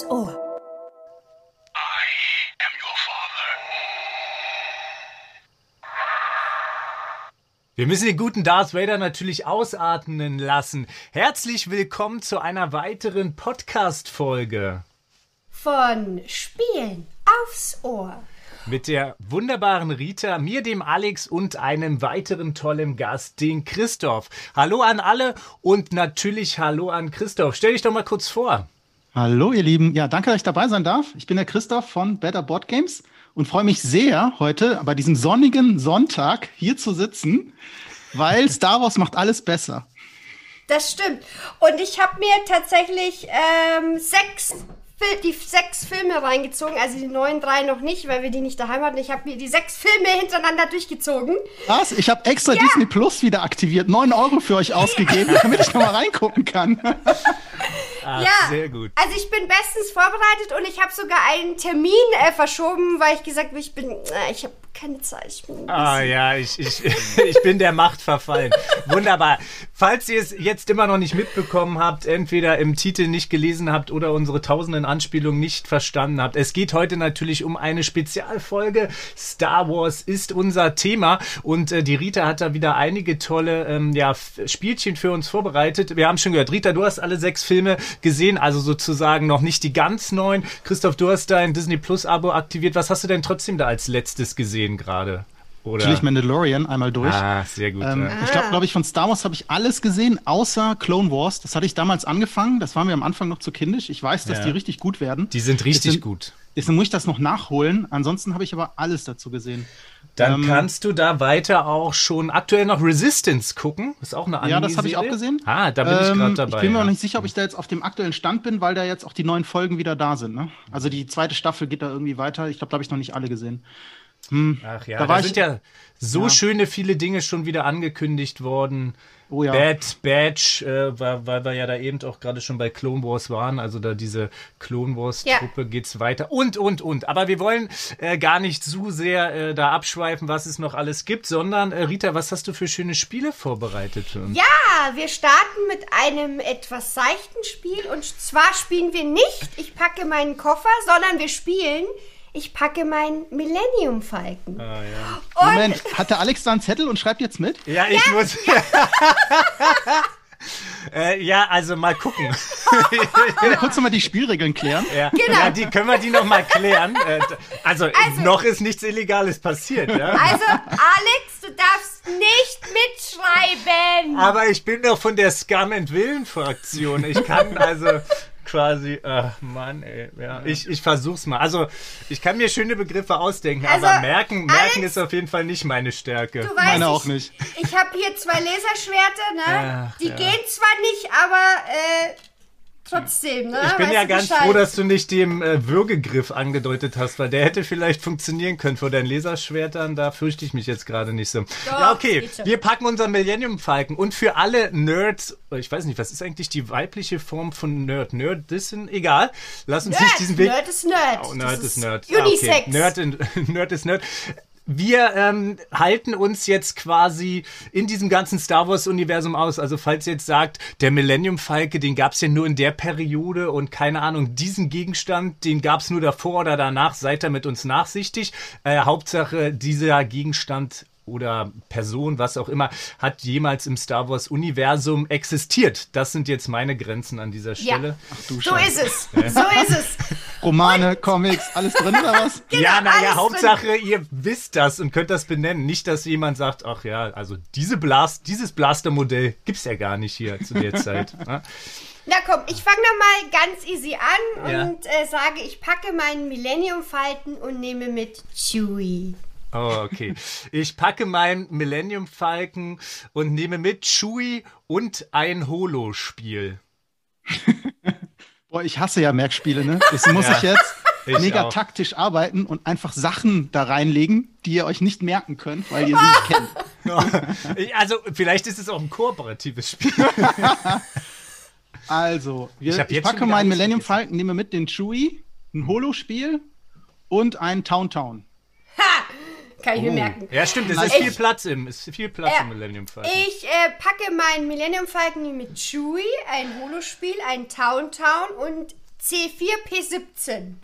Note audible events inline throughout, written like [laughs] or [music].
aufs Ohr. Wir müssen den guten Darth Vader natürlich ausatmen lassen. Herzlich willkommen zu einer weiteren Podcast-Folge. Von Spielen aufs Ohr. Mit der wunderbaren Rita, mir, dem Alex und einem weiteren tollen Gast, den Christoph. Hallo an alle und natürlich hallo an Christoph. Stell dich doch mal kurz vor. Hallo, ihr Lieben. Ja, danke, dass ich dabei sein darf. Ich bin der Christoph von Better Board Games und freue mich sehr, heute bei diesem sonnigen Sonntag hier zu sitzen, weil [laughs] Star Wars macht alles besser. Das stimmt. Und ich habe mir tatsächlich ähm, sechs, die sechs Filme reingezogen, also die neuen drei noch nicht, weil wir die nicht daheim hatten. Ich habe mir die sechs Filme hintereinander durchgezogen. Was? Ich habe extra Disney Plus wieder aktiviert, 9 Euro für euch ausgegeben, [laughs] damit ich noch mal reingucken kann. Ah, ja, sehr gut. also ich bin bestens vorbereitet und ich habe sogar einen Termin äh, verschoben, weil ich gesagt habe, ich bin, äh, ich habe keine Zeit. Ich bin ein Ah ja, ich, ich, [laughs] ich bin der Macht verfallen. Wunderbar. Falls ihr es jetzt immer noch nicht mitbekommen habt, entweder im Titel nicht gelesen habt oder unsere tausenden Anspielungen nicht verstanden habt, es geht heute natürlich um eine Spezialfolge. Star Wars ist unser Thema und äh, die Rita hat da wieder einige tolle ähm, ja, Spielchen für uns vorbereitet. Wir haben schon gehört, Rita, du hast alle sechs Filme gesehen, also sozusagen noch nicht die ganz neuen. Christoph, du hast dein Disney Plus Abo aktiviert. Was hast du denn trotzdem da als letztes gesehen gerade? Oder? Natürlich Mandalorian einmal durch. Ah, sehr gut. Ähm, ja. Ich glaube, glaube ich, von Star Wars habe ich alles gesehen, außer Clone Wars. Das hatte ich damals angefangen. Das war mir am Anfang noch zu kindisch. Ich weiß, dass Ja. die richtig gut werden. Die sind richtig Jetzt gut. Deswegen muss ich das noch nachholen. Ansonsten habe ich aber alles dazu gesehen. Dann Ähm, kannst du da weiter auch schon aktuell noch Resistance gucken. Ist auch eine Anime Ja, das habe ich auch gesehen. Ah, da bin ich gerade Ähm, dabei. Ich bin mir ja. auch nicht sicher, ob ich da jetzt auf dem aktuellen Stand bin, weil da jetzt auch die neuen Folgen wieder da sind. Ne? Also die zweite Staffel geht da irgendwie weiter. Ich glaube, da habe ich noch nicht alle gesehen. Ach ja, da da, sind ja so Ja. schöne viele Dinge schon wieder angekündigt worden. Oh ja. Bad Batch, äh, weil, weil wir ja da eben auch gerade schon bei Clone Wars waren, also da diese Clone Wars Ja. Geht's weiter und und und. Aber wir wollen äh, gar nicht zu sehr äh, da abschweifen, was es noch alles gibt, sondern äh, Rita, was hast du für schöne Spiele vorbereitet für uns? Ja, wir starten mit einem etwas seichten Spiel und zwar spielen wir nicht, ich packe meinen Koffer, sondern wir spielen, ich packe meinen Millennium Falken. Ah, ja. Moment, hat der Alex da einen Zettel und schreibt jetzt mit? Ja, ich muss. [laughs] äh, ja, also mal gucken. Können wir kurz nochmal die Spielregeln klären? Ja, Genau. ja die können wir die noch mal klären. Äh, also, Also- noch ist nichts Illegales passiert, ja. also Alex, du darfst nicht mitschreiben. Aber ich bin doch von der Scum and Willen Fraktion. Ich kann also quasi, ach Mann, ey, ja, ich, ich versuch's mal. Also, ich kann mir schöne Begriffe ausdenken, Also, aber merken, merken Alex- ist auf jeden Fall nicht meine Stärke. Du weißt, Meine ich, auch nicht. Ich habe hier zwei Laserschwerter, ne? Ach, Die ja. gehen zwar nicht, aber äh, trotzdem, ne? Ich bin Weißt ja ganz Bescheid. froh, dass du nicht den äh, Würgegriff angedeutet hast, weil der hätte vielleicht funktionieren können vor deinen Laserschwertern. Da fürchte ich mich jetzt gerade nicht so. ja, okay. Wir packen unseren Millennium Falken. Und für alle Nerds, ich weiß nicht, was ist eigentlich die weibliche Form von Nerd? Nerdissen? Egal. Lass uns nicht Nerd, diesen Weg. Nerd ist Nerd. Oh, Nerd Das ist Nerd. Ah, Unisex. okay. Nerd, in, [laughs] Nerd ist Nerd. Wir ähm, halten uns jetzt quasi in diesem ganzen Star Wars-Universum aus. Also falls ihr jetzt sagt, der Millennium Falke, den gab's ja nur in der Periode und keine Ahnung, diesen Gegenstand, den gab's nur davor oder danach, seid ihr mit uns nachsichtig. Äh, Hauptsache, dieser Gegenstand oder Person, was auch immer, hat jemals im Star Wars-Universum existiert. Das sind jetzt meine Grenzen an dieser Ja, Stelle. du so Scheiße. ist es. So ist es. [laughs] Romane, Comics, alles drin oder was? [laughs] ja, alles naja, drin. Hauptsache, ihr wisst das und könnt das benennen. Nicht, dass jemand sagt, ach ja, also diese Blast, dieses Blaster-Modell gibt's ja gar nicht hier zu der Zeit. Ja? [laughs] Na komm, ich fange mal ganz easy an Ja. und äh, sage, ich packe meinen Millennium Falten und nehme mit Chewie. Oh, okay. Ich packe meinen Millennium Falken und nehme mit Chewie und ein Holo-Spiel. [laughs] Boah, ich hasse ja Merkspiele, ne? Deswegen muss Ja, ich jetzt [laughs] ich mega auch. taktisch arbeiten und einfach Sachen da reinlegen, die ihr euch nicht merken könnt, weil ihr sie nicht kennt. [laughs] Also, vielleicht ist es auch ein kooperatives Spiel. [laughs] Also, wir, Ich ich, packe meinen Millennium. Falcon, nehme mit den Chewie, ein Holo-Spiel und ein Town Town. Kann ich mir Oh. merken. Ja, stimmt, es ist Ich- viel Platz im, ist viel Platz Ja. im Millennium Falcon. Ich äh, packe meinen Millennium Falcon mit Chewie, ein Holospiel, ein Town Town und C4P17.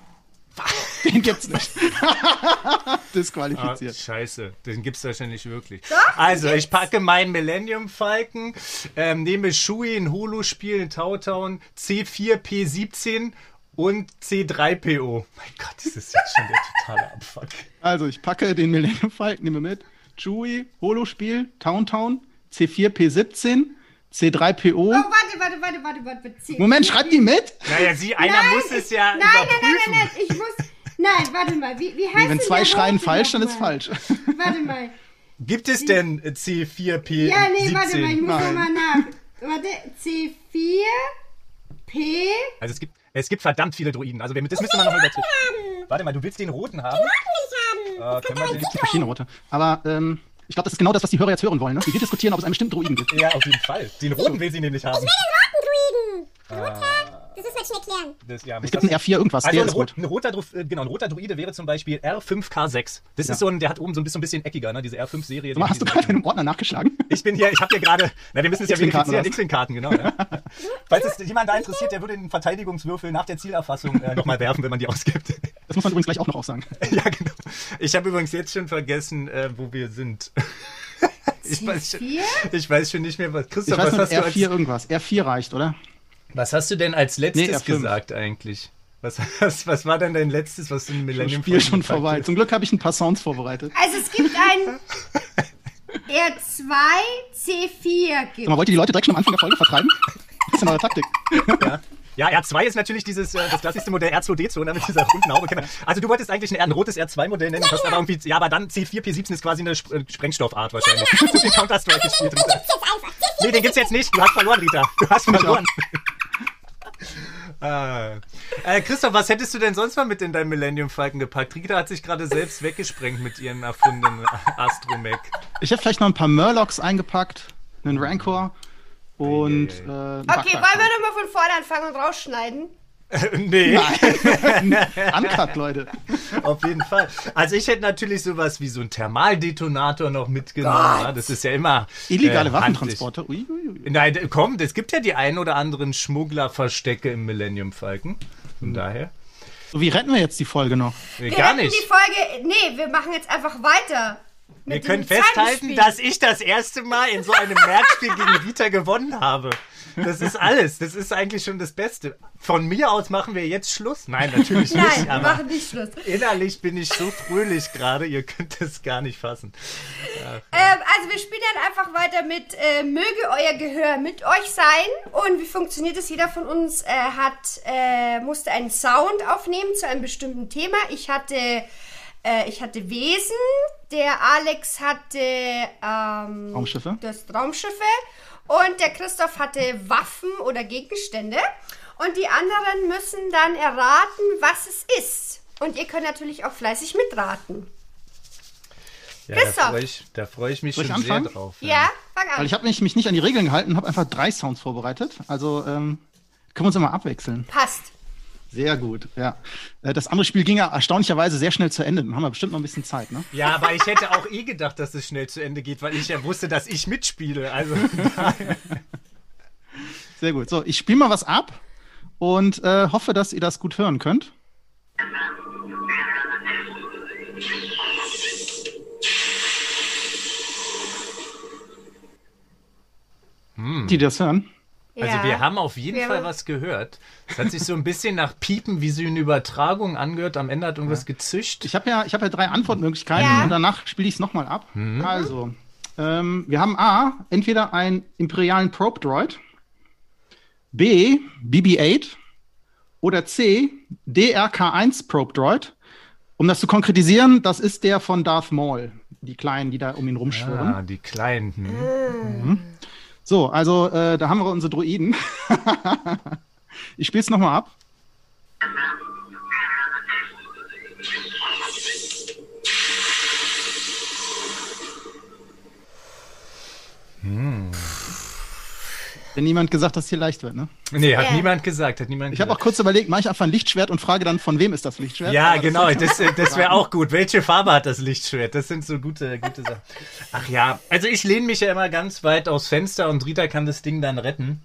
[laughs] Den gibt's nicht. [laughs] Ah, Disqualifiziert. scheiße, den gibt's wahrscheinlich wirklich. Doch, also, ich packe meinen Millennium Falcon, ähm, nehme Shui, ein Hulu-Spiel, ein Tautown, C4P17 und C3PO. Mein Gott, das ist jetzt schon der totale Abfuck. Also, ich packe den Millennium Falcon, nehme mit. Chewie, Holo-Spiel, Towntown, C4P17, C3PO. Oh, warte, warte, warte, warte, warte. C Moment, schreibt die mit? Naja, sie, einer Nein, muss es ja Nein, nein, überprüfen. nein, nein, nein, ich muss. Nein, warte mal, wie, wie heißt Nee, wenn zwei schreien falsch, dann ist mal? falsch. [laughs] Warte mal. Gibt es denn C4P17? Ja, nee, warte mal, ich muss Nein. nochmal nach. Warte, C4, P. Also es gibt, es gibt verdammt viele Droiden. Also wir- das müsste man noch mal überprüfen. Warte mal, du willst den roten haben? Äh, können wir den, Verschiedene Rote. Aber ähm, ich glaube, das ist genau das, was die Hörer jetzt hören wollen. Ne? Wir diskutieren, ob es einen bestimmten Droiden gibt. ja, auf jeden Fall. Den roten will sie nämlich haben. roten Druiden. Roter, das muss man schon erklären. Das, ja, Es gibt einen R4 irgendwas, Also der ein, ist rot, gut. ein, roter, äh, genau, ein roter Druide wäre zum Beispiel R5K6. Das ist so ein, der hat oben so ein bisschen, ein bisschen eckiger, ne? diese R5-Serie. Sag mal, hast du gerade in einem Ordner nachgeschlagen? Ich bin hier, ich habe hier gerade, na, wir müssen es ja verifizieren? X-Wing-Karten, genau. Ja. [laughs] Falls es jemand da interessiert, der würde den Verteidigungswürfel nach der Zielerfassung äh, nochmal werfen, wenn man die ausgibt. Das muss man übrigens gleich auch noch aussagen. [laughs] ja, genau. Ich habe übrigens jetzt schon vergessen, äh, wo wir sind. [laughs] Ich weiß, schon, C4? ich weiß schon nicht mehr, was. Ich Christoph, weiß was nur, hast, du R4 als, irgendwas. R4 reicht, oder? Was hast du denn als letztes Nee, R5. gesagt eigentlich? Was, [laughs] was, was war denn dein letztes, was du in Das Millennium Spiel schon vorbei. Zum Glück habe ich ein paar Sounds vorbereitet. Also es gibt ein [laughs] R2, C4 Sag gibt. mal, wollt ihr die Leute direkt schon am Anfang der Folge vertreiben? Das ist ja eure Taktik. Ja, R2 ist natürlich dieses, äh, das klassischste Modell R2D2, ne, mit dieser runden Haube. Also du wolltest eigentlich ein, ein rotes R2-Modell nennen, hast aber irgendwie, ja, aber dann C4P17 ist quasi eine Sp äh, Sprengstoffart wahrscheinlich. So [laughs] viel Counter-Strike gespielt. Rita. Jetzt einfach. Nee, den gibt's jetzt nicht. Du hast verloren, Rita. Du hast verloren. Ah. Äh, Christoph, was hättest du denn sonst mal mit in deinem Millennium Falcon gepackt? Rita hat sich gerade selbst weggesprengt mit ihrem erfundenen Astromech. Ich habe vielleicht noch ein paar Murlocs eingepackt, einen Rancor und äh, Okay, wollen wir nochmal von vorne anfangen und rausschneiden? [laughs] nee, Uncut, [laughs] Leute. auf jeden Fall. Also ich hätte natürlich sowas wie so einen Thermaldetonator noch mitgenommen. Ja, das ist ja immer Illegale äh, Waffentransporte. Ui, ui, ui. Nein, komm, es gibt ja die ein oder anderen Schmugglerverstecke im Millennium Falcon. Von daher. So, wie retten wir jetzt die Folge noch? Nee, Wir gar retten nicht. die Folge. Nee, wir machen jetzt einfach weiter. Wir können festhalten, dass ich das erste Mal in so einem Merkspiel gegen Rita gewonnen habe. Das ist alles. Das ist eigentlich schon das Beste. Von mir aus machen wir jetzt Schluss. Nein, natürlich Nein, nicht. wir Aber machen nicht Schluss. innerlich bin ich so fröhlich gerade. Ihr könnt es gar nicht fassen. Ähm, also wir spielen dann einfach weiter mit äh, Möge euer Gehör mit euch sein. Und wie funktioniert es? Jeder von uns äh, hat, äh, musste einen Sound aufnehmen zu einem bestimmten Thema. Ich hatte, äh, ich hatte Wesen. Der Alex hatte ähm, Raumschiffe. Das Raumschiffe. Und der Christoph hatte Waffen oder Gegenstände. Und die anderen müssen dann erraten, was es ist. Und ihr könnt natürlich auch fleißig mitraten. Ja, Christoph. da freue ich, da freu ich mich Soll ich schon sehr anfangen? drauf. Ja, fang an. Weil ich habe mich, mich nicht an die Regeln gehalten, habe einfach drei Sounds vorbereitet. Also ähm, können wir uns immer abwechseln. Passt. Sehr gut, ja. Äh, Das andere Spiel ging ja erstaunlicherweise sehr schnell zu Ende. Dann haben wir bestimmt noch ein bisschen Zeit, ne? Ja, aber ich hätte auch eh gedacht, dass es schnell zu Ende geht, weil ich ja wusste, dass ich mitspiele. Also [laughs] Sehr gut. So, ich spiele mal was ab und äh, hoffe, dass ihr das gut hören könnt. Die, die das hören? Also Ja. wir haben auf jeden Wir Fall was gehört. Es hat sich so ein bisschen nach Piepen, wie so eine Übertragung angehört. Am Ende hat irgendwas gezischt. Ich habe ja, ich hab ja drei Antwortmöglichkeiten Ja. und danach spiele ich es nochmal ab. Also, ähm, wir haben A, entweder einen imperialen Probe Droid, B, BB-8 oder C, DRK-1 Probe Droid. Um das zu konkretisieren, das ist der von Darth Maul. Die Kleinen, die da um ihn rumschwirren. Ah, die kleinen. Hm. So, also äh, da haben wir unsere Droiden. [laughs] ich spiele es nochmal ab. Wenn niemand gesagt, dass es hier leicht wird, ne? Nee, hat Ja. niemand gesagt, hat niemand Ich habe auch kurz überlegt, mache ich einfach ein Lichtschwert und frage dann, von wem ist das Lichtschwert? Ja, Aber das genau, das, äh, das wäre [laughs] auch gut. Welche Farbe hat das Lichtschwert? Das sind so gute, gute Sachen. Ach ja, also ich lehne mich ja immer ganz weit aufs Fenster und Rita kann das Ding dann retten.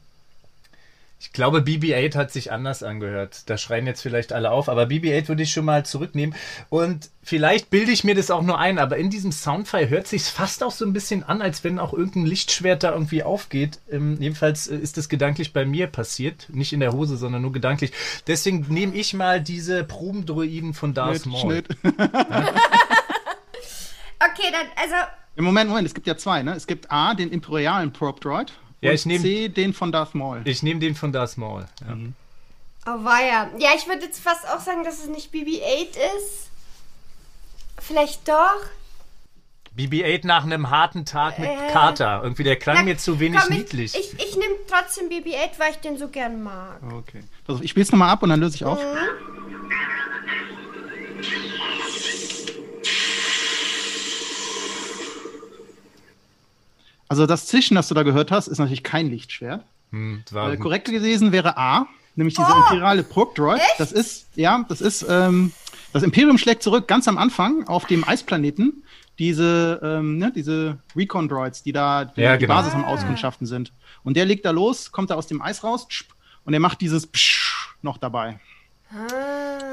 Ich glaube, BB-8 hat sich anders angehört. Da schreien jetzt vielleicht alle auf, aber BB-8 würde ich schon mal zurücknehmen. Und vielleicht bilde ich mir das auch nur ein, aber in diesem Soundfile hört sich fast auch so ein bisschen an, als wenn auch irgendein Lichtschwert da irgendwie aufgeht. Ähm, jedenfalls äh, ist das gedanklich bei mir passiert. Nicht in der Hose, sondern nur gedanklich. Deswegen nehme ich mal diese Probendruiden von Darth Maul. Schnitt. [laughs] Okay, dann, also, Im Moment, Moment, es gibt ja zwei, ne? Es gibt A, den imperialen Prop Droid Ja, und ich nehm- C, den von Darth Maul. Ich nehme den von Darth Maul. Ja. oh weia. Ja, ich würde jetzt fast auch sagen, dass es nicht BB-8 ist. Vielleicht doch. BB-8 nach einem harten Tag mit Äh. Kater. Irgendwie der klang Na, mir zu wenig komm, ich- niedlich. Ich, ich nehme trotzdem BB-8, weil ich den so gern mag. Okay. Pass auf, ich spiele es nochmal ab und dann löse ich auf. Also das Zischen, das du da gehört hast, ist natürlich kein Lichtschwert. Hm, Äh, korrekt gewesen wäre A, nämlich dieser imperiale Probe Droid. Das ist, ja, das ist, ähm, das Imperium schlägt zurück ganz am Anfang auf dem Eisplaneten. Diese, ähm, ne, diese Recon-Droids, die da die, Ja, die genau. Basis am Auskundschaften sind. Und der legt da los, kommt da aus dem Eis raus und er macht dieses Psch noch dabei.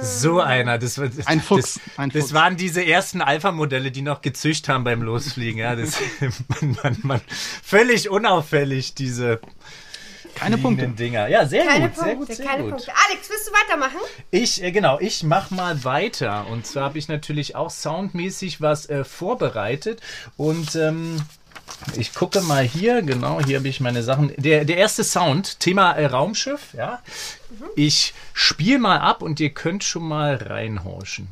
So einer, das war Ein Fuchs, Das, ein das Fuchs. waren diese ersten Alpha-Modelle, die noch gezücht haben beim Losfliegen. Ja, das, [laughs] man, man, man, völlig unauffällig diese Keine Punkte. Dinger. Ja, sehr Keine gut, Punkte, sehr gut, sehr keine gut. Punkte. Alex, willst du weitermachen? Ich, äh, genau, ich mach mal weiter. Und zwar habe ich natürlich auch soundmäßig was äh, vorbereitet. Und ähm, ich gucke mal hier, genau, hier habe ich meine Sachen. Der, der erste Sound, Thema äh, Raumschiff, ja. Ich spiele mal ab und ihr könnt schon mal reinhorchen.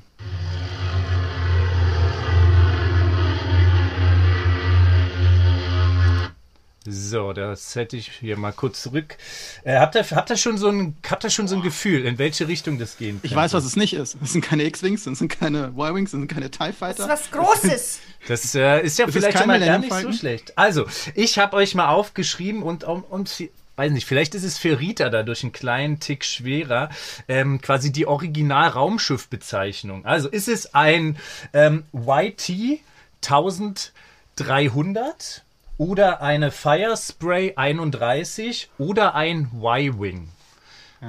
So, das hätte ich hier mal kurz zurück. Äh, habt, ihr, habt, ihr schon so ein, habt ihr schon so ein Gefühl, in welche Richtung das gehen Ich könnte? weiß, was es nicht ist. Es sind keine X-Wings, es sind keine Y-Wings, es sind keine TIE Das Fighter. ist was Großes. [laughs] Das äh, ist ja ist vielleicht schon mal gar nicht so schlecht. Also, ich habe euch mal aufgeschrieben und, und, und weiß nicht, vielleicht ist es für Rita dadurch einen kleinen Tick schwerer, ähm, quasi die Original-Raumschiff-Bezeichnung. Also, ist es ein ähm, YT 1300 oder eine Firespray 31 oder ein Y-Wing?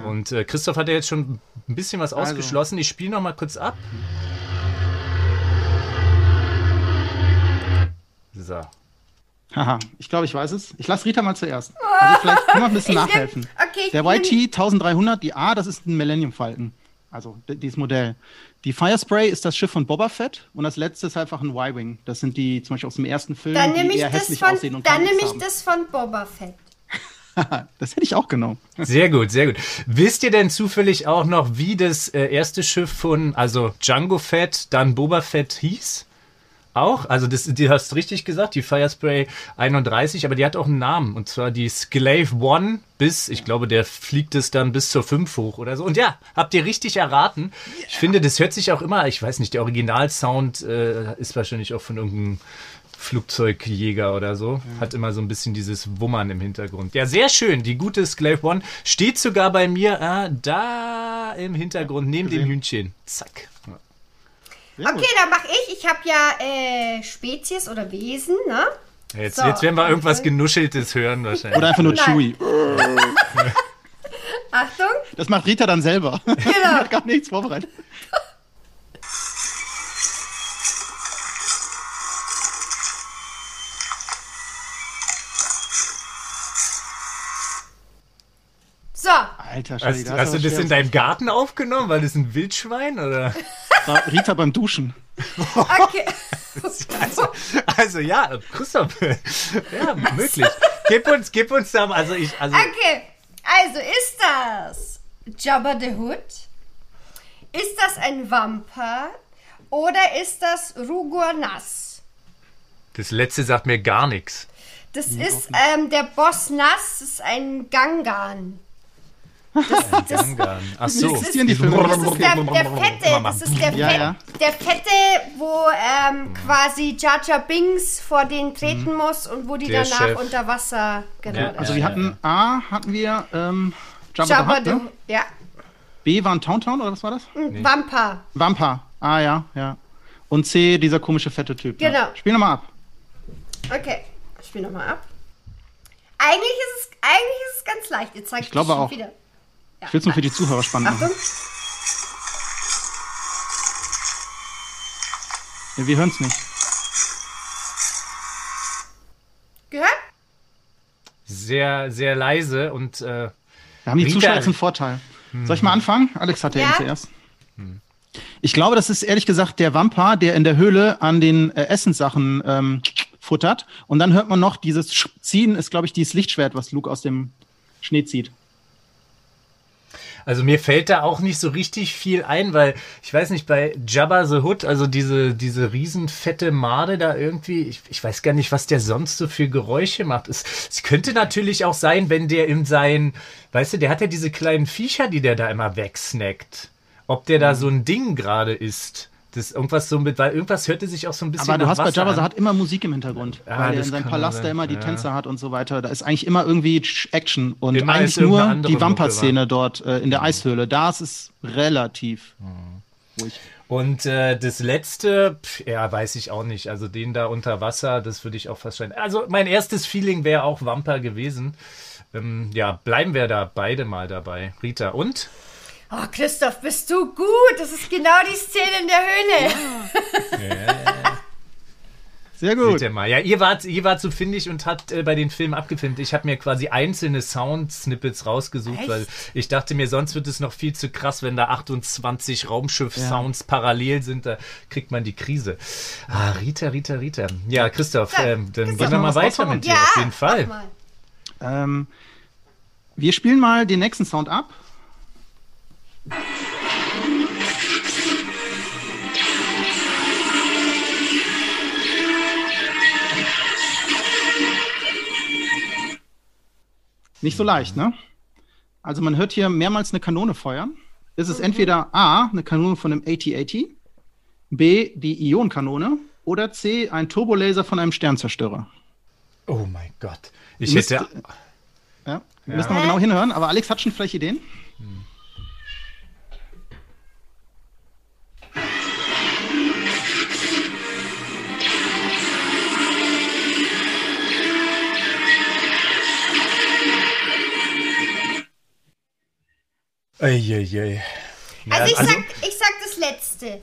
Und äh, Christoph hat ja jetzt schon ein bisschen was Also. ausgeschlossen. Ich spiele noch mal kurz ab. So. Haha, ich glaube, ich weiß es. Ich lasse Rita mal zuerst. Also vielleicht können wir ein bisschen nachhelfen. okay, Der YT 1300, die A, das ist ein Millennium Falcon. Also dieses Modell. Die Firespray ist das Schiff von Boba Fett und das letzte ist einfach ein Y-Wing. Das sind die zum Beispiel aus dem ersten Film, Dann die nehme ich, eher das hässlich von, aussehen und dann kein nehm X ich haben. das von Boba Fett. [laughs] das hätte ich auch genommen. Sehr gut, sehr gut. Wisst ihr denn zufällig auch noch, wie das äh, erste Schiff von, also Django Fett, dann Boba Fett hieß? Auch? Also das, du hast richtig gesagt, die Firespray 31, aber die hat auch einen Namen. Und zwar die Sklave One bis, ich glaube, der fliegt es dann bis zur 5 hoch oder so. Und ja, habt ihr richtig erraten. Ich finde, das hört sich auch immer, ich weiß nicht, der Originalsound äh, ist wahrscheinlich auch von irgendeinem Flugzeugjäger oder so. Hat immer so ein bisschen dieses Wummern im Hintergrund. Ja, sehr schön. Die gute Sklave One steht sogar bei mir äh, da im Hintergrund neben dem Hühnchen. Zack. Sehr gut. Okay, dann mache ich. Ich habe ja äh, Spezies oder Wesen, ne? Jetzt, So. jetzt werden wir irgendwas Genuscheltes hören wahrscheinlich. Oder einfach nur. Chewie. [laughs] Achtung. Das macht Rita dann selber. [laughs] Die Genau. hat gar nichts vorbereitet. So. Alter, Schali, Hast, hast du das schwer- in deinem Garten aufgenommen? Weil das ein Wildschwein oder? [laughs] war Rita beim Duschen. Okay. Also, also ja, Christoph, ja, möglich. Gib uns, gib uns da, mal- also ich, also Okay. Also ist das Jabba the Hood? Ist das ein Wampa? Oder ist das Rugur Nass? das letzte sagt mir gar nichts. Das ist ähm, der Boss Nass, das ist ein Gangan. [laughs] Gangan. Ach so. Die Filme? Das ist der, der Fette, das ist der, Ja, Fett, ja. der Fette, wo ähm, quasi Jar Binks vor den treten muss und wo die Der danach Chef. unter Wasser genau Ja, das Also wir hatten A, hatten wir ähm, Jabba, Jabba Hutt, ne? ja, B war ein Tauntaun oder was war das? Wampa. Wampa. Ah ja, ja. Und C, dieser komische fette Typ. Genau. Ja. Spiel nochmal ab. Okay, ich spiele nochmal ab. Eigentlich ist es, eigentlich ist es ganz leicht. Jetzt zeig Ich glaube schon auch. wieder. Ich will es nur für die Zuhörer spannend machen. Ja, wir hören es nicht. Gehört? Sehr, sehr leise und äh, Da haben die Zuschauer jetzt einen Vorteil. Soll ich mal anfangen? Alex hat ja, Ja. eben zuerst. Ich glaube, das ist ehrlich gesagt der Vampir, der in der Höhle an den äh, Essenssachen ähm, futtert. Und dann hört man noch dieses Sch- Ziehen, ist, glaube ich, dieses Lichtschwert, was Luke aus dem Schnee zieht. Also mir fällt da auch nicht so richtig viel ein, weil ich weiß nicht, bei Jabba the Hood, also diese, diese riesenfette Made da irgendwie, ich, ich weiß gar nicht, was der sonst so für Geräusche macht. Es, es könnte natürlich auch sein, wenn der in sein, weißt du, der hat ja diese kleinen Viecher, die der da immer wegsnackt. Ob der Mhm. da so ein Ding gerade ist. Das irgendwas so mit, weil irgendwas hörte sich auch so ein bisschen Aber du hast bei Jabba, hat immer Musik im Hintergrund. Ja, weil er in seinem Palast da immer die ja. Tänzer hat und so weiter. Da ist eigentlich immer irgendwie Action. Und Immer eigentlich nur die Mucke, Vampir-Szene dort äh, in der Eishöhle. Da ist es relativ ruhig. Und äh, das letzte, pf, ja, weiß ich auch nicht. Also den da unter Wasser, das würde ich auch fast scheinen. Also mein erstes Feeling wäre auch Wampa gewesen. Ähm, ja, bleiben wir da beide mal dabei. Rita und? Oh, Christoph, bist du gut? Das ist genau die Szene in der Höhle. [laughs] Sehr Seht gut. ihr mal. Ja, ihr wart, ihr wart so findig und habt äh, bei den Filmen abgefilmt. Ich habe mir quasi einzelne Sound-Snippets rausgesucht, Echt? weil ich dachte mir, sonst wird es noch viel zu krass, wenn da 28 Raumschiff-Sounds parallel sind. Da kriegt man die Krise. Ah, Rita, Rita, Rita. Ja, Christoph, Ja, ähm, dann Christoph, gehen wir mal weiter mit dir. Ja, Auf jeden Fall. Ähm, wir spielen mal den nächsten Sound ab. Nicht so leicht, ne? Also man hört hier mehrmals eine Kanone feuern. Es ist entweder A, eine Kanone von einem AT-AT, B, die Ionenkanone oder C, ein Turbolaser von einem Sternzerstörer. Oh mein Gott. Ich müsst- hätte. Ja, wir müssen mal genau hinhören, aber Alex hat schon vielleicht Ideen. Eieiei. Ja, Also ich sag, ich sag das letzte.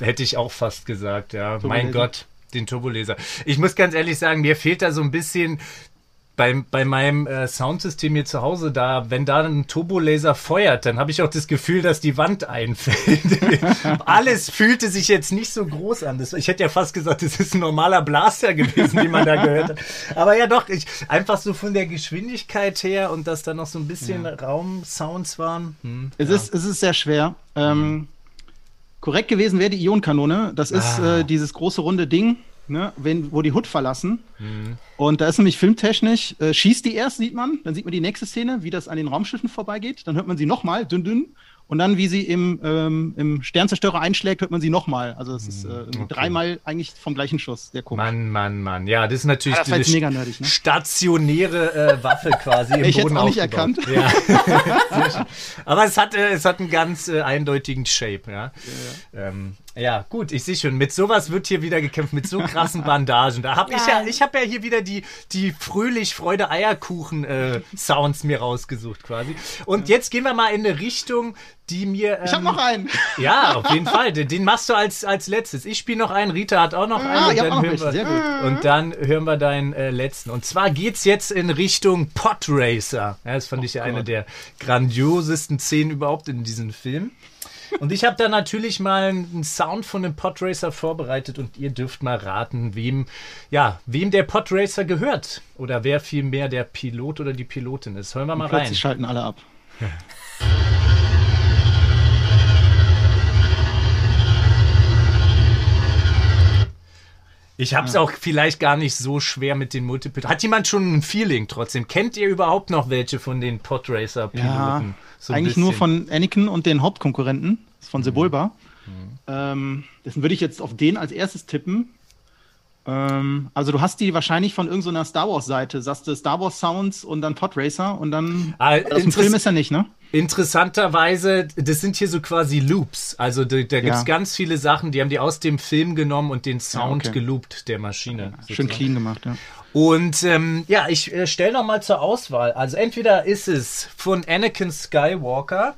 Hätte ich auch fast gesagt, ja. Turbolaser. Mein Gott, den Turbolaser. Ich muss ganz ehrlich sagen, mir fehlt da so ein bisschen bei, bei meinem äh, Soundsystem hier zu Hause da, wenn da ein Turbolaser feuert, dann habe ich auch das Gefühl, dass die Wand einfällt. [laughs] Alles fühlte sich jetzt nicht so groß an. Das, ich hätte ja fast gesagt, das ist ein normaler Blaster gewesen, den man da gehört hat. Aber ja doch, ich, einfach so von der Geschwindigkeit her und dass da noch so ein bisschen Raumsounds waren. Hm, Es, ja. ist, es ist sehr schwer. Ähm, korrekt gewesen wäre die Ionenkanone. Das ist Ah. äh, dieses große runde Ding, ne, wenn, wo die Hut verlassen. Mhm. Und da ist nämlich filmtechnisch, äh, schießt die erst, sieht man, dann sieht man die nächste Szene, wie das an den Raumschiffen vorbeigeht. Dann hört man sie nochmal, dünn, dünn. Und dann, wie sie im, ähm, im Sternzerstörer einschlägt, hört man sie nochmal. Also es ist äh, Mhm. okay. dreimal eigentlich vom gleichen Schuss. Sehr komisch. Mann, Mann, Mann. Ja, das ist natürlich Ah, das mega nerdig, ne? stationäre äh, Waffe [laughs] quasi im Ich Boden auch nicht erkannt. Ja. [laughs] [laughs] Aber es hat, äh, es hat einen ganz äh, eindeutigen Shape, ja. Ja, ähm, ja gut, ich sehe schon, mit sowas wird hier wieder gekämpft, mit so krassen [laughs] Bandagen. Da habe ich ja, Ja. ich habe ja hier wieder die, die fröhlich Freude Eierkuchen äh, Sounds mir rausgesucht quasi. Und jetzt gehen wir mal in eine Richtung, die mir ähm, Ich habe noch einen. [laughs] ja, auf jeden Fall. Den, den machst du als, als letztes. Ich spiele noch einen, Rita hat auch noch einen. Ah, und dann hören wir- Sehr gut. Und dann hören wir deinen äh, letzten. Und zwar geht's jetzt in Richtung Podracer. Ja, das fand ich ja eine Oh der grandiosesten Szenen überhaupt in diesem Film. Und ich habe da natürlich mal einen Sound von dem Podracer vorbereitet und ihr dürft mal raten, wem, ja, wem der Podracer gehört. Oder wer vielmehr der Pilot oder die Pilotin ist. Hören wir mal rein. Plötzlich schalten alle ab. Ich habe es auch vielleicht gar nicht so schwer mit den Multiple. Hat jemand schon ein Feeling trotzdem? Kennt ihr überhaupt noch welche von den Podracer-Piloten? Ja, So eigentlich nur von Anakin und den Hauptkonkurrenten, das ist von Sebulba. Mhm. Ähm, dessen würde ich jetzt auf den als erstes tippen. Ähm, also du hast die wahrscheinlich von irgendeiner Star Wars Seite, sagst du Star Wars Sounds und dann Podracer und dann Ah, interess- Film ist er nicht, ne? Interessanterweise, das sind hier so quasi Loops. Also da, da gibt's Ja. ganz viele Sachen, die haben die aus dem Film genommen und den Sound okay. geloopt der Maschine. Schön sozusagen. clean gemacht, ja. Und ähm, ja, ich äh, stelle noch mal zur Auswahl. Also entweder ist es von Anakin Skywalker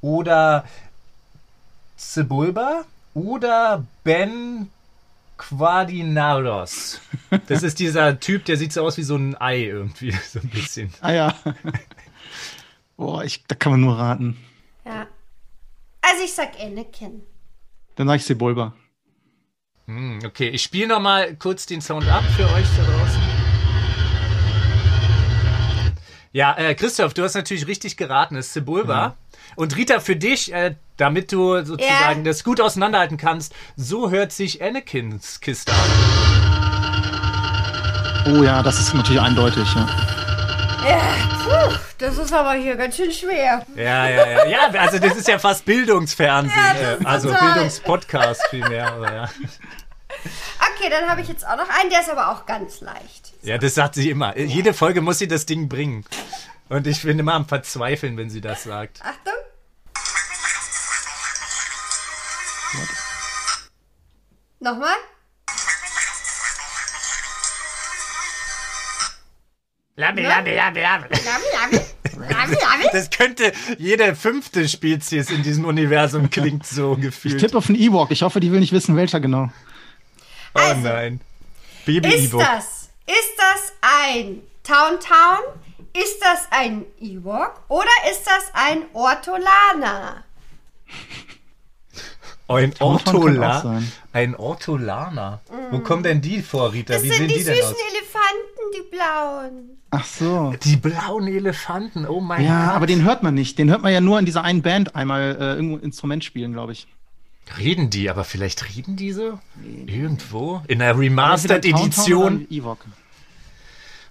oder Sebulba oder Ben Quadinaros. Das ist dieser Typ, der sieht so aus wie so ein Ei irgendwie, [laughs] so ein bisschen. Ah ja. Boah, ich, da kann man nur raten. Ja. Also ich sag Anakin. Dann sag ich Sebulba. Hm, okay, ich spiele noch mal kurz den Sound ab für euch da draußen. Ja, äh, Christoph, du hast natürlich richtig geraten, es ist Sebulba. Und Rita, für dich, äh, damit du sozusagen Ja. das gut auseinanderhalten kannst, so hört sich Anakins Kiste an. Oh ja, das ist natürlich eindeutig, ja. Ja, puh, das ist aber hier ganz schön schwer. Ja, ja, ja. Ja, also das ist ja fast Bildungsfernsehen, Ja, äh, also total. Bildungspodcast vielmehr. Aber ja. Okay, dann habe ich jetzt auch noch einen, der ist aber auch ganz leicht. ja, das sagt sie immer. Jede Folge muss sie das Ding bringen. Und ich bin immer am Verzweifeln, wenn sie das sagt. Achtung. Nochmal? Labi, labi, labi, labi. Labi, labi. Labi, labi. Das könnte jede fünfte Spezies in diesem Universum klingt so Ich gefühlt. tippe auf einen Ewok. Ich hoffe, die will nicht wissen, welcher genau. Oh Also, nein. Baby Ist Ebook. das, ist das ein Town Town? Ist das ein Ewok? Oder ist das ein Ortolaner? Ein Ortola. Ein Ortolaner. Wo kommen denn die vor, Rita? Das Wie sind die, die, denn süßen aus? Elefanten, die blauen. Ach so. Die blauen Elefanten, oh mein Ja, Gott. aber den hört man nicht. Den hört man ja nur in dieser einen Band einmal äh, irgendwo ein Instrument spielen, glaube ich. Reden die, aber vielleicht reden die so? Irgendwo? In Tauntaun Remastered-Edition?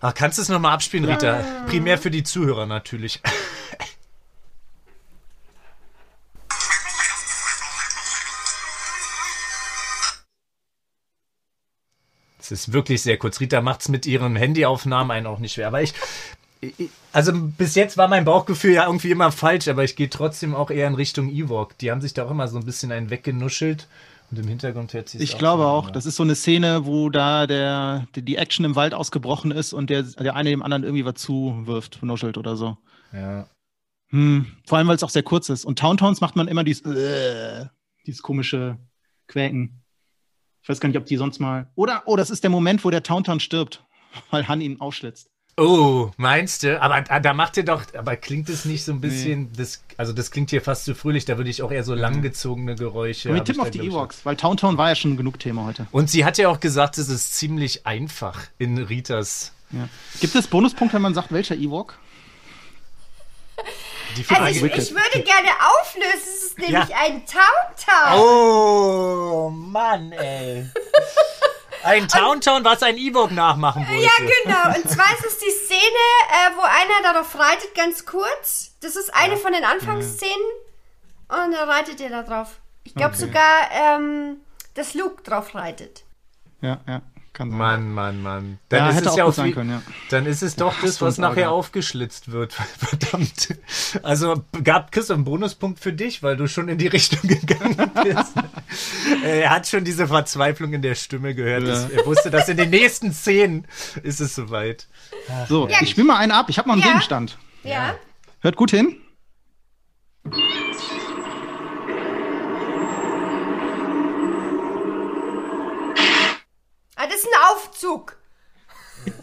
Ach, kannst du es nochmal abspielen, Rita? Primär für die Zuhörer natürlich. [laughs] Es ist wirklich sehr kurz. Rita macht es mit ihren Handyaufnahmen einen auch nicht schwer. Aber ich, also bis jetzt war mein Bauchgefühl ja irgendwie immer falsch, aber ich gehe trotzdem auch eher in Richtung Ewok. Die haben sich da auch immer so ein bisschen einen weggenuschelt und im Hintergrund hört sich Ich glaube auch. Das ist so eine Szene, wo da der, die- die Action im Wald ausgebrochen ist und der, der eine dem anderen irgendwie was zuwirft, nuschelt oder so. Ja. Hm. Vor allem, weil es auch sehr kurz ist. Und Towntowns macht man immer dieses, äh, dieses komische Quäken. Ich weiß gar nicht, ob die sonst mal. Oder, oh, das ist der Moment, wo der Towntown stirbt, [laughs] weil Han ihn aufschlitzt. Oh, meinst du? Aber da da macht ihr doch, aber klingt es nicht so ein bisschen, das, also das klingt hier fast zu fröhlich, da würde ich auch eher so langgezogene Geräusche. Und wir tippen auf die Ewoks, weil Towntown war ja schon genug Thema heute. Und sie hat ja auch gesagt, es ist ziemlich einfach in Ritas. Ja. Gibt es Bonuspunkte, wenn man sagt, welcher Ewok? Also ich, ich würde gerne auflösen. Es ist nämlich Ja. ein Town Town. oh, Mann, ey. Ein Towntown, was ein E-Book nachmachen wollte. Ja, genau. Und zwar ist es die Szene, äh, wo einer darauf reitet, ganz kurz. Das ist eine von den Anfangsszenen. Und da reitet er da drauf. Ich glaube Okay. sogar, ähm, dass Luke drauf reitet. Ja, ja, kann sein. Mann, Mann, Mann. Dann Ja, ist hätte es auch ja gut sein wie- können, ja. Dann ist es doch Ach, das, so was nachher Ärger. aufgeschlitzt wird. [laughs] Verdammt. Also gab Chris einen Bonuspunkt für dich, weil du schon in die Richtung [laughs] gegangen bist. er hat schon diese Verzweiflung in der Stimme gehört. Ja. dass- Er wusste, dass in den nächsten Szenen ist es soweit. So, Ja. ich spiele mal einen ab. Ich habe noch einen Ja. Gegenstand. Ja. Hört gut hin. Ah, das ist ein Aufzug.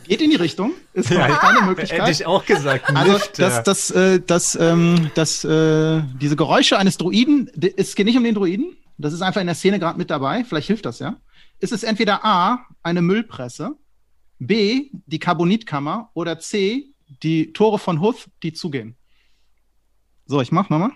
Geht in die Richtung. Ist Ja. keine Hätte Möglichkeit. ich auch gesagt. [laughs] Also Lift, das, ja. das, äh, das, ähm, das, äh, diese Geräusche eines Druiden, es geht nicht um den Druiden. Das ist einfach in der Szene gerade mit dabei. Vielleicht hilft das ja. Ist es entweder A, eine Müllpresse, B, die Carbonitkammer oder C, die Tore von Huth, die zugehen. So, ich mach nochmal.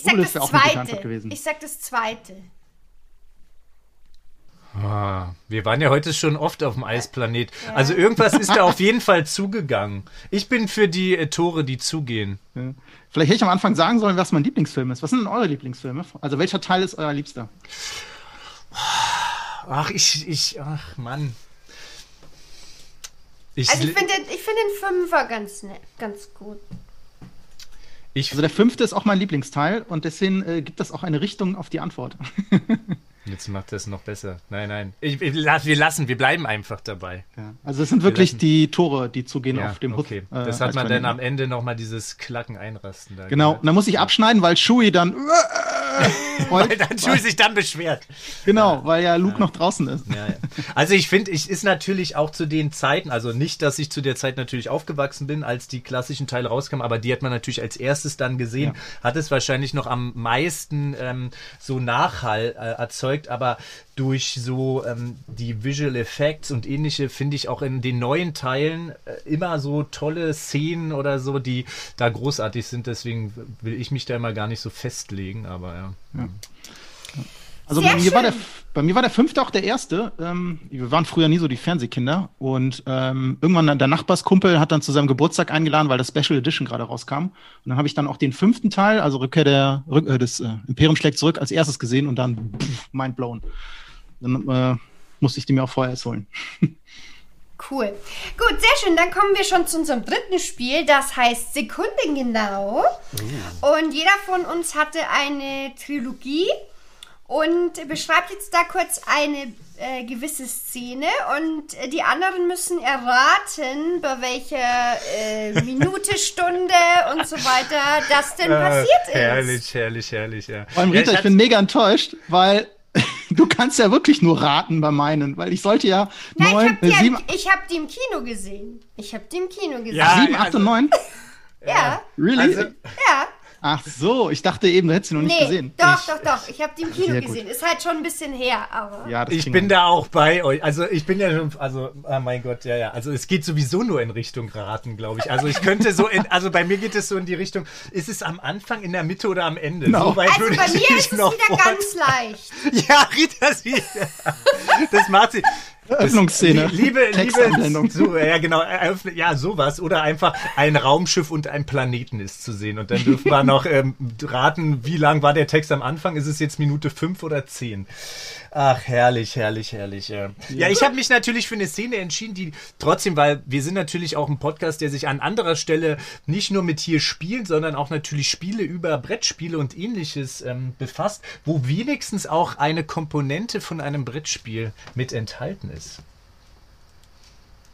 Ich sag Oh, das das, zweite. Ich sag das zweite. Ah, wir waren ja heute schon oft auf dem Eisplanet. Also irgendwas ist da [laughs] auf jeden Fall zugegangen. Ich bin für die äh, Tore, die zugehen. Ja. Vielleicht hätte ich am Anfang sagen sollen, was mein Lieblingsfilm ist. Was sind denn eure Lieblingsfilme? Also welcher Teil ist euer Liebster? Ach, ich, ich, ach, Mann. Ich, Also ich finde den, ich find den Fünfer ganz nett, ganz gut. Ich, Also der fünfte ist auch mein Lieblingsteil und deswegen äh, gibt das auch eine Richtung auf die Antwort. [laughs] jetzt macht das noch besser. Nein, nein. Ich, ich, wir lassen, wir bleiben einfach dabei. Ja. Also es sind wirklich lassen- die Tore, die zugehen Ja, auf dem Hut. okay. äh, Das hat man dann am Ende nochmal dieses Klacken einrasten. Da Genau, und dann muss ich abschneiden, weil Shui dann. [laughs] Weil dann Jules sich dann beschwert. genau, weil ja Luke noch draußen ist. Ja, ja. Also ich finde, ich ist natürlich auch zu den Zeiten, also nicht, dass ich zu der Zeit natürlich aufgewachsen bin, als die klassischen Teile rauskamen, aber die hat man natürlich als erstes dann gesehen, hat es wahrscheinlich noch am meisten ähm, so Nachhall äh, erzeugt, aber durch so ähm, die Visual Effects und ähnliche finde ich auch in den neuen Teilen äh, immer so tolle Szenen oder so, die da großartig sind. Deswegen will ich mich da immer gar nicht so festlegen, aber ja. Also Sehr bei mir, war der, bei mir war der fünfte auch der erste. Ähm, wir waren früher nie so die Fernsehkinder. Und ähm, irgendwann der Nachbarskumpel hat dann zu seinem Geburtstag eingeladen, weil das Special Edition gerade rauskam. Und dann habe ich dann auch den fünften Teil, also Rückkehr der, Rück, äh, des äh, Imperium schlägt zurück, als erstes gesehen und dann pff, mind blown. Dann äh, musste ich die mir auch vorher erst holen. [laughs] Cool. Gut, sehr schön. Dann kommen wir schon zu unserem dritten Spiel. Das heißt Sekundengenau. Und jeder von uns hatte eine Trilogie und beschreibt jetzt da kurz eine äh, gewisse Szene und äh, die anderen müssen erraten, bei welcher äh, [laughs] Minute, Stunde und so weiter das denn passiert ist. Äh, Herrlich, herrlich, herrlich, ja. Vor allem, Ja, Rita, ich hatte- bin mega enttäuscht, weil du kannst ja wirklich nur raten bei meinen, weil ich sollte ja Nein, neun, ich äh, habe sieben, die, ich hab die im Kino gesehen. Ich habe die im Kino gesehen. Ja, sieben, acht also- und neun. ja. Really? Also, ja. Ach so, ich dachte eben, du hättest sie noch nicht Nee, gesehen. doch, doch, doch. Ich habe die im Kino gesehen. Ist halt schon ein bisschen her, aber. Ja, das ich bin da auch bei euch. Also ich bin ja schon, also, ah mein Gott, ja, ja. Also es geht sowieso nur in Richtung Raten, glaube ich. Also ich könnte so, in, also bei mir geht es so in die Richtung, ist es am Anfang, in der Mitte oder am Ende? Genau. So Also bei ich mir ist es wieder fort- ganz leicht. [laughs] Ja, Rita, sie, das macht sie. Öffnungsszene. Lie- Liebe, liebe, so, ja genau, eröffne- ja sowas oder einfach ein Raumschiff und ein Planeten ist zu sehen und dann dürfen wir [laughs] noch ähm, raten, wie lang war der Text am Anfang? Ist es jetzt Minute fünf oder zehn? Ach herrlich, herrlich, herrlich. Ja, ja ich habe mich natürlich für eine Szene entschieden, die trotzdem, weil wir sind natürlich auch ein Podcast, der sich an anderer Stelle nicht nur mit hier spielen, sondern auch natürlich Spiele über Brettspiele und ähnliches ähm, befasst, wo wenigstens auch eine Komponente von einem Brettspiel mit enthalten ist.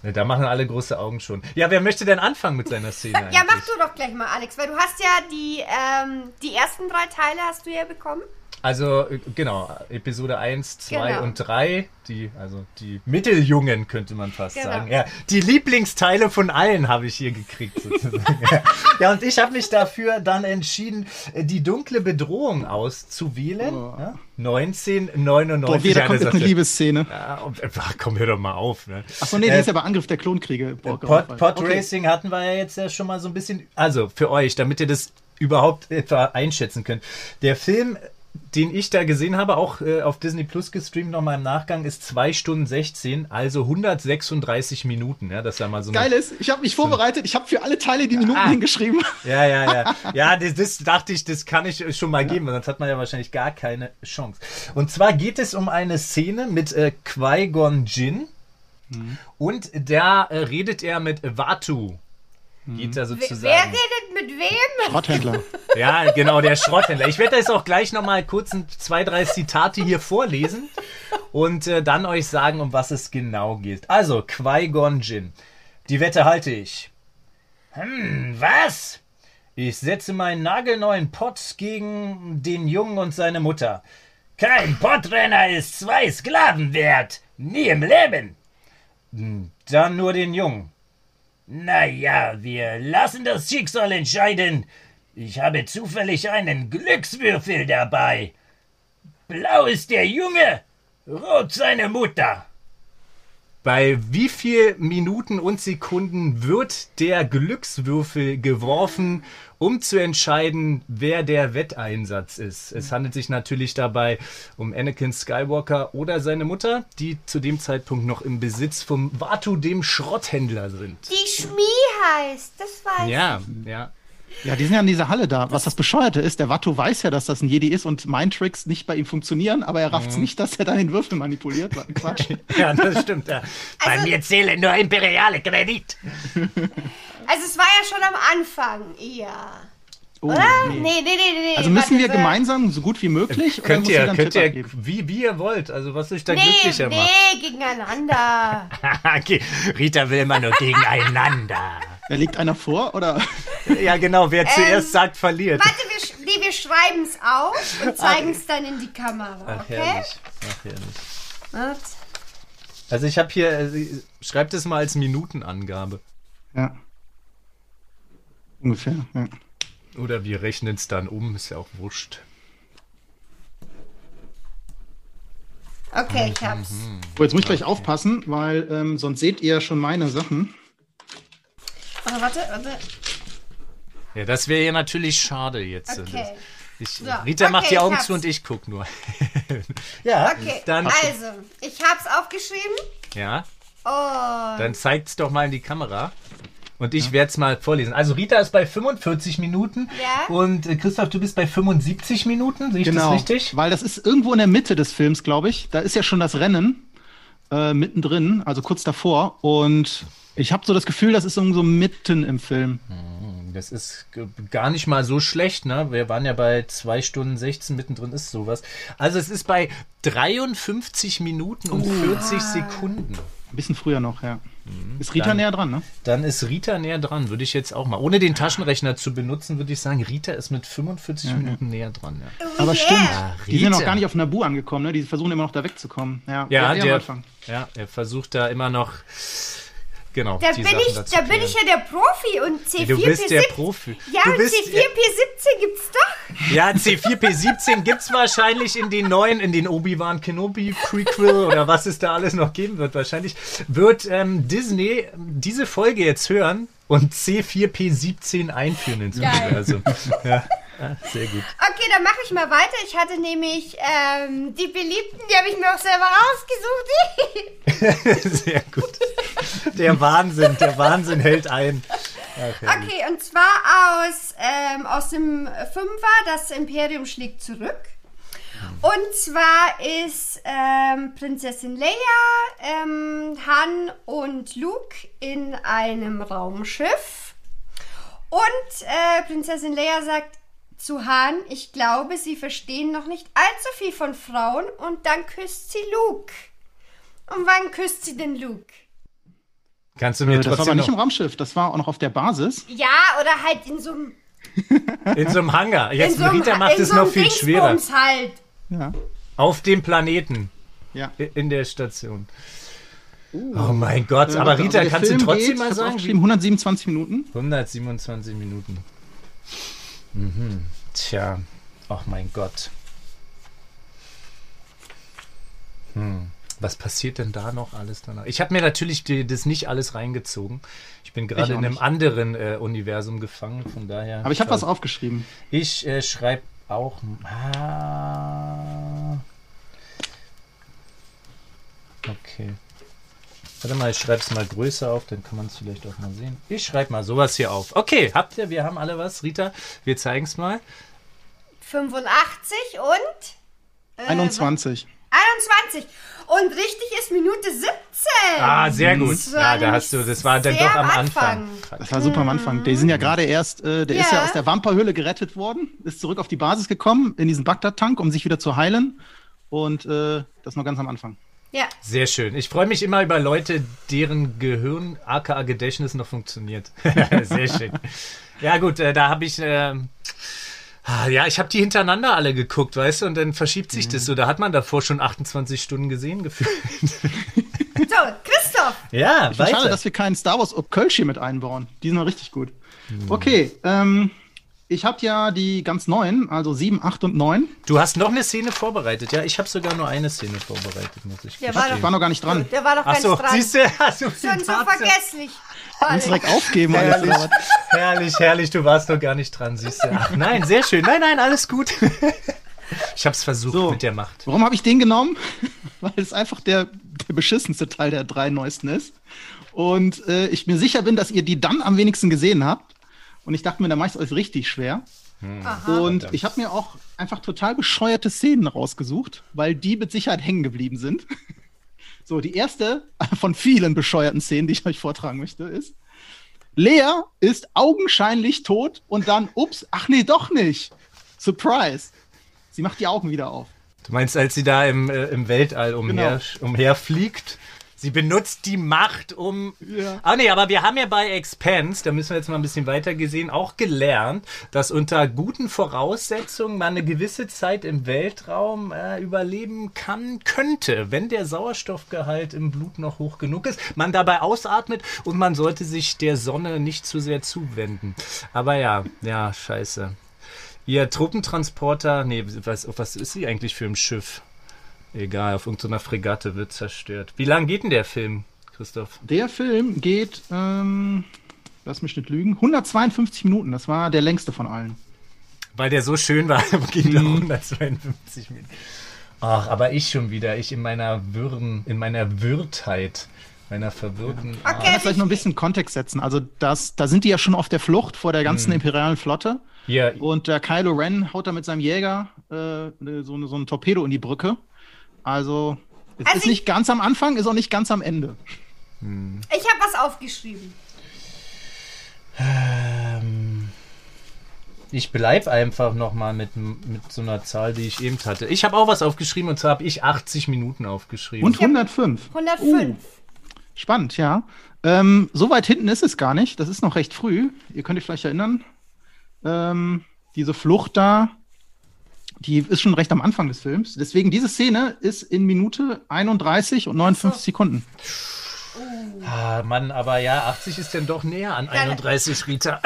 Da machen alle große Augen schon. Ja, wer möchte denn anfangen mit seiner Szene? Ja, mach du doch gleich mal, Alex, weil du hast ja die, ähm, die ersten drei Teile hast du ja bekommen. Also, äh, genau, Episode 1, 2 Genau. und 3, die, also die Mitteljungen könnte man fast Genau. sagen. Ja, die Lieblingsteile von allen habe ich hier gekriegt, sozusagen. [laughs] ja, und ich habe mich dafür dann entschieden, äh, die dunkle Bedrohung auszuwählen. Ja? 1999. Boah, wieder Ja, kommt jetzt eine Liebeszene. Ja, und, ach, komm, hör doch mal auf. Ne? Achso, nee, Äh, die ist ja bei Angriff der Klonkriege. Boah, Pod, Pod okay. Racing hatten wir ja jetzt ja schon mal so ein bisschen. Also für euch, damit ihr das überhaupt etwa einschätzen könnt. Der Film, den ich da gesehen habe, auch äh, auf Disney Plus gestreamt nochmal im Nachgang, ist 2 Stunden 16, also 136 Minuten. Ja, das war mal so eine Geil ist, ich habe mich vorbereitet, ich habe für alle Teile die Minuten Ah. hingeschrieben. [laughs] Ja, ja, ja. [laughs] Ja, das, das dachte ich, das kann ich schon mal geben, weil sonst hat man ja wahrscheinlich gar keine Chance. Und zwar geht es um eine Szene mit äh, Qui-Gon Jinn. Und da äh, redet er mit Watu. Geht da Wer, sozusagen. wer redet mit wem? Schrotthändler. [laughs] Ja, genau, der Schrotthändler. Ich werde das auch gleich nochmal kurz ein, zwei, drei Zitate hier vorlesen und äh, dann euch sagen, um was es genau geht. Also, Qui-Gon Jinn. Die Wette halte ich. Hm, was? Ich setze meinen nagelneuen Pott gegen den Jungen und seine Mutter. Kein Pottrenner ist zwei Sklaven wert. Nie im Leben. Hm, Dann nur den Jungen. Naja, wir lassen das Schicksal entscheiden. Ich habe zufällig einen Glückswürfel dabei. Blau ist der Junge, rot seine Mutter. Bei wie viel Minuten und Sekunden wird der Glückswürfel geworfen, um zu entscheiden, wer der Wetteinsatz ist? Es handelt sich natürlich dabei um Anakin Skywalker oder seine Mutter, die zu dem Zeitpunkt noch im Besitz vom Watu, dem Schrotthändler, sind. Die Schmie heißt, das weiß Ja, ja. Ja, die sind ja in dieser Halle da. Was das Bescheuerte ist, der Watto weiß ja, dass das ein Jedi ist und Mindtricks nicht bei ihm funktionieren, aber er rafft's nicht, dass er da den Würfel manipuliert. Was ein Quatsch. [laughs] Ja, das stimmt. Ja. Bei Also- mir zählen nur imperiale Kredit. [laughs] Also es war ja schon am Anfang eher. Oh, Oder? nee. Nee, nee, nee, nee. nee. Also müssen wir gemeinsam so gut wie möglich oder Könnt ihr, könnt Tipp ihr, abgeben? wie, wie ihr wollt. Also was euch da Nee, glücklicher macht. nee, gegeneinander. [laughs] okay. Rita will immer nur gegeneinander. Da liegt einer vor oder? Ja, genau. Wer zuerst sagt, verliert. Warte, wir, sch- nee, wir schreiben es auf und zeigen es dann in die Kamera, Ach, okay? herrlich. Ach, herrlich. Warte. Also ich habe hier, also, schreibt es mal als Minutenangabe. Ja. Ungefähr. Ja. Oder wir rechnen es dann um, ist ja auch wurscht. Okay, ich hab's. Oh, jetzt muss ich gleich aufpassen, weil ähm, sonst seht ihr ja schon meine Sachen. Warte, warte, warte. Ja, das wäre ja natürlich schade jetzt. Okay. Ich, So, Rita macht okay, die ich Augen zu und ich guck nur. [laughs] ja, Okay, dann, also, ich hab's aufgeschrieben ja, und dann zeigt's doch mal in die Kamera. Und ich werde es mal vorlesen. Also Rita ist bei 45 Minuten Ja. und äh, Christoph, du bist bei 75 Minuten. Sehe ich Genau. das richtig? Weil das ist irgendwo in der Mitte des Films, glaube ich. Da ist ja schon das Rennen äh, mittendrin, also kurz davor. Und ich habe so das Gefühl, das ist irgendwo mitten im Film. Das ist gar nicht mal so schlecht, ne? Wir waren ja bei 2 Stunden 16, mittendrin ist sowas. Also es ist bei 53 Minuten und 40 Sekunden. Ein bisschen früher noch, ja. Ist Rita Dann- näher dran, ne? Dann ist Rita näher dran, würde ich jetzt auch mal. Ohne den Taschenrechner zu benutzen, würde ich sagen, Rita ist mit 45 Minuten näher dran. Ja, Aber yeah. stimmt. Die sind ja noch Rita. gar nicht auf Nabu angekommen, ne? Die versuchen immer noch da wegzukommen. Ja, ja, der, Anfang. ja er versucht da immer noch. Genau. da bin, ich, da bin ich ja der Profi und C4, Du bist P17. der Profi. Ja, Du bist- C4, P17 gibt's doch. Ja, C4P17 gibt's wahrscheinlich in den neuen, in den Obi-Wan Kenobi Prequel oder was es da alles noch geben wird. Wahrscheinlich wird ähm, Disney diese Folge jetzt hören und C4P17 einführen ins. Universum. Ja, ja, sehr gut. Okay, dann mache ich mal weiter. Ich hatte nämlich ähm, die Beliebten, die habe ich mir auch selber rausgesucht. [laughs] [laughs] Sehr gut. Der Wahnsinn, der Wahnsinn hält ein. Herrlich. okay, und zwar aus, ähm, aus dem Fünfer, das Imperium schlägt zurück. Und zwar ist ähm, Prinzessin Leia, ähm, Han und Luke in einem Raumschiff. Und äh, Prinzessin Leia sagt zu Han, ich glaube, sie verstehen noch nicht allzu viel von Frauen. Und dann küsst sie Luke. Und wann küsst sie denn Luke? Kannst du mir Äh, Das war aber nicht im Raumschiff, das war auch noch auf der Basis. Ja, oder halt in so einem [laughs] in so einem Hangar. Jetzt in so Rita macht es so noch viel schwerer. Dingsbums halt. Ja. Auf dem Planeten. ja. In der Station. Oh mein Gott, Ja, aber Rita, der kannst du Film trotzdem geht, mal sagen? aufgeschrieben, 127 Minuten. 127 Minuten. Mhm. Tja, ach mein Gott. Hm. Was passiert denn da noch alles danach? Ich habe mir natürlich die, das nicht alles reingezogen. Ich bin gerade in einem nicht. anderen äh, Universum gefangen, von daher. Aber ich habe was aufgeschrieben. Ich äh, schreibe auch. Ah. Okay. Warte mal, ich schreibe es mal größer auf, dann kann man es vielleicht auch mal sehen. Ich schreibe mal sowas hier auf. Okay, habt ihr? Wir haben alle was. Rita, wir zeigen es mal. 85 und äh, 21. 21. Und richtig ist Minute 17. Ah, sehr gut. Das war Ja, da hast du, das war dann doch am am Anfang. Das war super am Anfang. Die sind ja gerade erst, äh, der ist Ja. ja aus der Wamperhöhle gerettet worden, ist zurück auf die Basis gekommen, in diesen Bagdad-Tank, um sich wieder zu heilen. Und äh, das noch ganz am Anfang. Ja. Sehr schön. Ich freue mich immer über Leute, deren Gehirn, aka Gedächtnis, noch funktioniert. [laughs] Sehr schön. Ja gut, äh, da habe ich... ähm, ah, ja, ich habe die hintereinander alle geguckt, weißt du, und dann verschiebt sich das so. Da hat man davor schon 28 Stunden gesehen gefühlt. [laughs] So, Christoph. Ja, Ich finde schade, dass wir keinen Star Wars Kölsch hier mit einbauen. Die sind noch richtig gut. Okay, ähm, ich habe ja die ganz neuen, also 7, 8 und 9. Du hast noch eine Szene vorbereitet. Ja, ich habe sogar nur eine Szene vorbereitet, muss ich Der Ich war war noch gar nicht dran. Der war doch Ach ganz so, dran. siehst du? [laughs] Also, Schon so vergesslich. Kannst direkt aufgeben. alles, Herrlich, was? herrlich, herrlich, du warst doch gar nicht dran, siehst du. Ach nein, sehr schön. Nein, nein, alles gut. Ich hab's versucht So. mit der Macht. Warum habe ich den genommen? [laughs] Weil es einfach der, der beschissenste Teil der drei neuesten ist. Und äh, ich mir sicher bin, dass ihr die dann am wenigsten gesehen habt. Und ich dachte mir, da mache ich es euch richtig schwer. Und ich habe mir auch einfach total bescheuerte Szenen rausgesucht, weil die mit Sicherheit hängen geblieben sind. [laughs] So, die erste von vielen bescheuerten Szenen, die ich euch vortragen möchte, ist: Lea ist augenscheinlich tot und dann, ups, ach nee, doch nicht. Surprise. Sie macht die Augen wieder auf. Du meinst, als sie da im, äh, im Weltall umher, umherfliegt? Sie benutzt die Macht, um. Ja. Ah, nee, aber wir haben ja bei Expanse, da müssen wir jetzt mal ein bisschen weiter gesehen, auch gelernt, dass unter guten Voraussetzungen man eine gewisse Zeit im Weltraum äh, überleben kann, könnte, wenn der Sauerstoffgehalt im Blut noch hoch genug ist, man dabei ausatmet und man sollte sich der Sonne nicht zu sehr zuwenden. Aber ja, ja, scheiße. Ihr Truppentransporter, nee, was, was ist sie eigentlich für ein Schiff? Egal, auf irgendeiner Fregatte wird zerstört. Wie lang geht denn der Film, Christoph? Der Film geht, ähm, lass mich nicht lügen, 152 Minuten. Das war der längste von allen. Weil der so schön war, [laughs] ging der 152 Minuten. Ach, aber ich schon wieder, ich in meiner Würden, in meiner Würdheit, meiner verwirrten. Okay, kann das vielleicht noch ein bisschen Kontext setzen. Also das, da sind die ja schon auf der Flucht vor der ganzen imperialen Flotte. Hier, Und der Kylo Ren haut da mit seinem Jäger äh, so, eine- so ein Torpedo in die Brücke. Also, es Also ist ich- nicht ganz am Anfang, ist auch nicht ganz am Ende. Ich habe was aufgeschrieben. ähm, ich bleib einfach nochmal mit, mit so einer Zahl, die ich eben hatte. Ich habe auch was aufgeschrieben und zwar habe ich 80 Minuten aufgeschrieben. Und 105. 105. Spannend, ja. Ähm, so weit hinten ist es gar nicht. Das ist noch recht früh. Ihr könnt euch vielleicht erinnern. Ähm, diese Flucht da, die ist schon recht am Anfang des Films. Deswegen, diese Szene ist in Minute 31 und 59 Sekunden. Ah, Mann, aber ja, 80 ist denn doch näher an 31, Rita.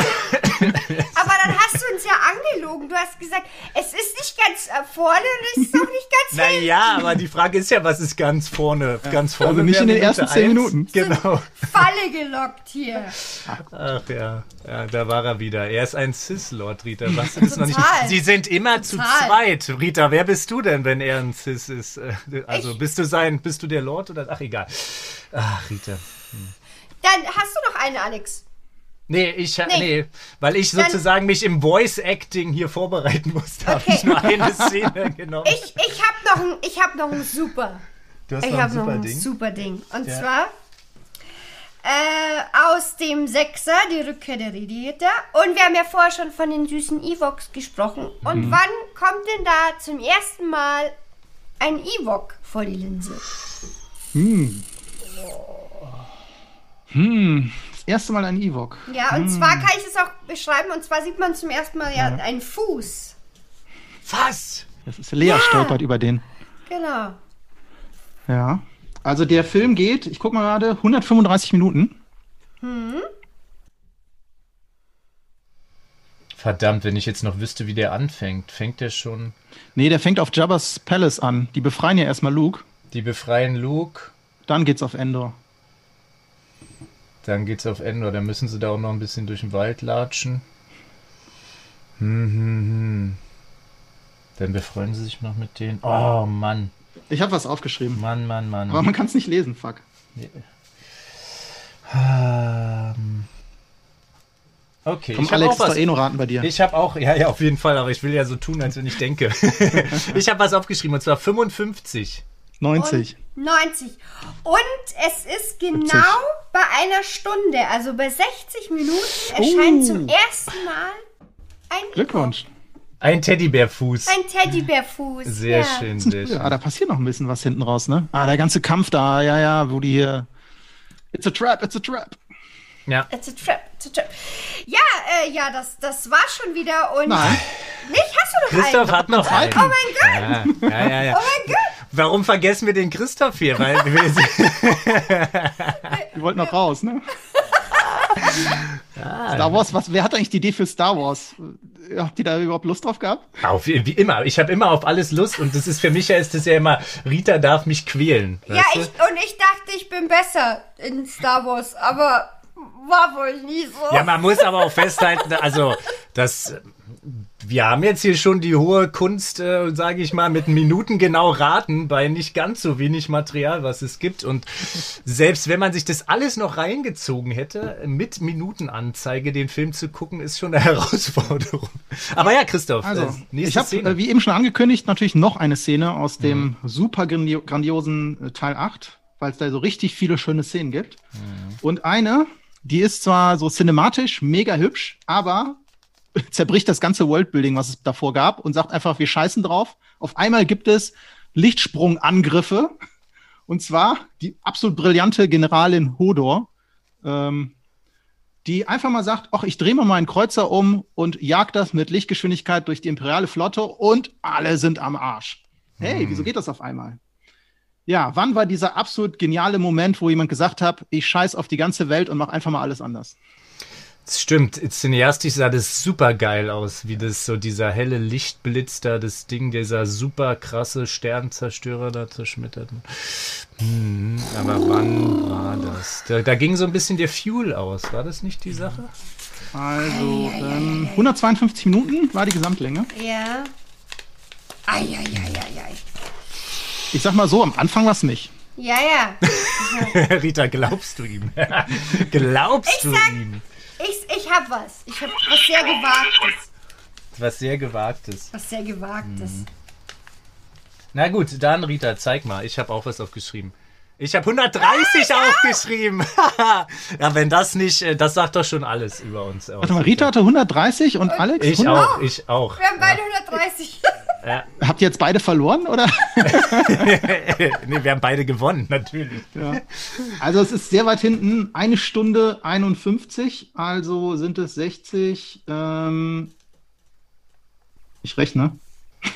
[laughs] Aber dann hast du uns ja angelogen. Du hast gesagt, es ist nicht ganz äh, vorne und es ist auch nicht ganz hinten. Naja, aber die Frage ist ja, was ist ganz vorne? Ganz vorne. Also nicht in den ersten zehn. Minuten. Genau. Falle gelockt hier. Ach ja. ja, da war er wieder. Er ist ein Cis-Lord, Rita. Was [laughs] ist noch nicht? Sie sind immer zu Total. zweit. Rita, wer bist du denn, wenn er ein Cis ist? Äh, Also Ich- bist du sein, bist du der Lord oder? Ach egal. Ach Rita. Dann hast du noch eine, Alex. Nee, ich nee. Nee. nee, weil ich Dann- sozusagen mich im Voice Acting hier vorbereiten musste, habe Okay. ich nur eine Szene [laughs] genommen. Ich, ich habe noch ein, ich hab noch ein super. du hast Ich noch ein habe noch super ein Ding. super Ding. Und Ja. zwar äh, aus dem Sechser, die Rückkehr der Radiator. Und wir haben ja vorher schon von den süßen Evox gesprochen. Und Mhm. wann kommt denn da zum ersten Mal ein Ewok vor die Linse? Das erste Mal ein Ewok. Ja, und zwar kann ich es auch beschreiben. Und zwar sieht man zum ersten Mal ja, einen Fuß. Was? Das ist Lea stolpert über den. Genau. Ja. Also der Film geht, ich guck mal gerade, 135 Minuten. Verdammt, wenn ich jetzt noch wüsste, wie der anfängt. Fängt der schon? Nee, der fängt auf Jabba's Palace an. Die befreien ja erstmal Luke. Die befreien Luke. Dann geht's auf Endor. Dann geht's auf Endor. Dann müssen sie da auch noch ein bisschen durch den Wald latschen. Hm, hm, hm. Dann befreuen sie sich noch mit denen. Oh, Mann. Ich habe was aufgeschrieben. Mann, Mann, Mann. Aber man kann es nicht lesen, fuck. Ähm. Okay, Komm, ich Alex, auch was. eh nur raten bei dir. Ich habe auch, ja, ja, auf jeden Fall, aber ich will ja so tun, als wenn ich denke. [laughs] ich habe was aufgeschrieben und zwar 55. 90. Und 90. Und es ist genau 70. bei einer Stunde, also bei 60 Minuten, erscheint Oh. zum ersten Mal ein Glückwunsch. Ein Teddybärfuß. Ein Teddybärfuß. Sehr ja. schön, sehr da passiert noch ein bisschen was hinten raus, ne? Ah, der ganze Kampf da, ja, ja, wo die hier. It's a trap, it's a trap. Ja. It's a trap, it's a trap. Ja, äh, ja, das, das war schon wieder und. Nein. Nicht? Hast du noch Christoph einen? hat noch einen. Oh mein Gott! Ja, ja, ja, ja. Oh mein Gott! Warum vergessen wir den Christoph hier? Weil wir, Die [laughs] wollten noch raus, ne? Star Wars, was, wer hat eigentlich die Idee für Star Wars? habt ihr da überhaupt Lust drauf gehabt? Auf, wie immer. Ich habe immer auf alles Lust und das ist für mich ja ist das ja immer, Rita darf mich quälen. Ja, ich, und ich dachte, ich bin besser in Star Wars, aber war wohl nie so. Ja, man muss aber auch festhalten, also das. Wir haben jetzt hier schon die hohe Kunst, äh, sage ich mal, mit Minuten genau raten bei nicht ganz so wenig Material, was es gibt. Und selbst wenn man sich das alles noch reingezogen hätte, mit Minutenanzeige den Film zu gucken, ist schon eine [laughs] Herausforderung. Aber ja, Christoph, Also, äh, ich habe, äh, wie eben schon angekündigt, natürlich noch eine Szene aus dem super grandio grandiosen äh, Teil 8, weil es da so richtig viele schöne Szenen gibt. Und eine, die ist zwar so cinematisch mega hübsch, aber [laughs] zerbricht das ganze Worldbuilding, was es davor gab, und sagt einfach, wir scheißen drauf. Auf einmal gibt es Lichtsprungangriffe. Und zwar die absolut brillante Generalin Hodor, ähm, die einfach mal sagt, ach, ich drehe mal meinen Kreuzer um und jag das mit Lichtgeschwindigkeit durch die imperiale Flotte und alle sind am Arsch. Hey, wieso geht das auf einmal? Ja, wann war dieser absolut geniale Moment, wo jemand gesagt hat, ich scheiß auf die ganze Welt und mach einfach mal alles anders? Das stimmt, cineastisch sah das super geil aus, wie das so dieser helle Lichtblitz da, das Ding, dieser super krasse Sternzerstörer da zerschmettert. Hm, aber wann war das? Da, da ging so ein bisschen der Fuel aus, war das nicht die Sache? Also, ähm, 152 Minuten war die Gesamtlänge. Ja. Eieieiei. Ich sag mal so, am Anfang war es nicht. Ja, ja. [laughs] Rita, glaubst du ihm? [laughs] glaubst Ich du sag- ihm? Ich, ich hab was. Ich hab was sehr Gewagtes. Was sehr gewagtes. Was sehr Gewagtes. Na gut, dann Rita, zeig mal. Ich habe auch was aufgeschrieben. Ich habe 130 aufgeschrieben. [laughs] ja, wenn das nicht, äh, das sagt doch schon alles über uns aus. Warte mal, Rita hatte 130 und Alex Ich 100? auch, ich auch. Wir haben beide 130. Habt ihr jetzt beide verloren, oder? [laughs] nee, wir haben beide gewonnen, natürlich. Ja. Also es ist sehr weit hinten, eine Stunde 51, also sind es 60, ähm, ich rechne,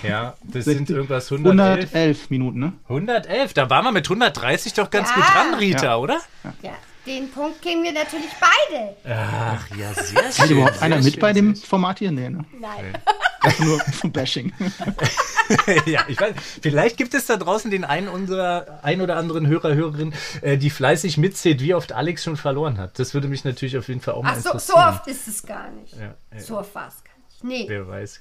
Ja, das sind 60, irgendwas 111. 111 Minuten, ne? 111, da waren wir mit 130 doch ganz Ja. gut dran, Rita, Ja. oder? Ja, den Punkt kriegen wir natürlich beide. Ach ja, sehr Hat schön. überhaupt einer mit schön, bei dem Format hier? Nee, ne? Nein. [laughs] Einfach nur vom Bashing. [laughs] ja, ich weiß, vielleicht gibt es da draußen den einen unserer, ein oder anderen Hörer, Hörerin, äh, die fleißig mitzählt, wie oft Alex schon verloren hat. Das würde mich natürlich auf jeden Fall auch mal Ach so, interessieren. so oft ist es gar nicht. Ja, ja. So oft war es gar nicht. Nee. Wer weiß.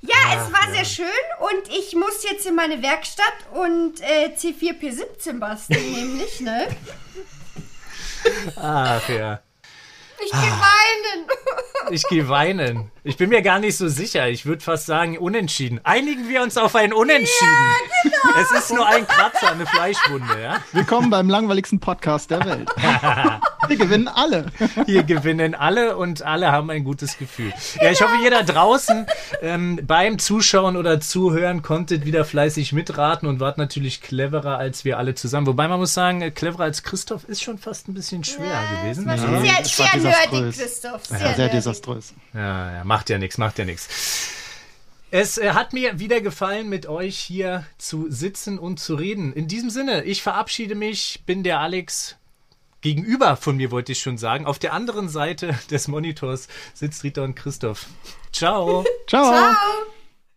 Ja, es war sehr schön und ich muss jetzt in meine Werkstatt und äh, C4P17 basteln, [laughs] nämlich, ne? Ach ja. Ich geh weinen. [laughs] Ich gehe weinen. Ich bin mir gar nicht so sicher. Ich würde fast sagen, unentschieden. Einigen wir uns auf ein Unentschieden. Es ist nur ein Kratzer, eine Fleischwunde, ja? Willkommen beim langweiligsten Podcast der Welt. [laughs] Wir gewinnen alle. Hier gewinnen alle und alle haben ein gutes Gefühl. Ja, ich hoffe, ihr da draußen ähm, beim Zuschauen oder Zuhören konntet wieder fleißig mitraten und wart natürlich cleverer als wir alle zusammen. Wobei man muss sagen, äh, cleverer als Christoph ist schon fast ein bisschen schwer gewesen. Das war Ja. schon sehr, war sehr nerdig, desaströs. Christoph. Sehr, Ja, sehr desaströs. Ja, ja, macht ja nichts, macht ja nichts. Es äh, hat mir wieder gefallen, mit euch hier zu sitzen und zu reden. In diesem Sinne, ich verabschiede mich, bin der Alex. Gegenüber von mir wollte ich schon sagen. Auf der anderen Seite des Monitors sitzt Rita und Christoph. Ciao. Ciao. Ciao.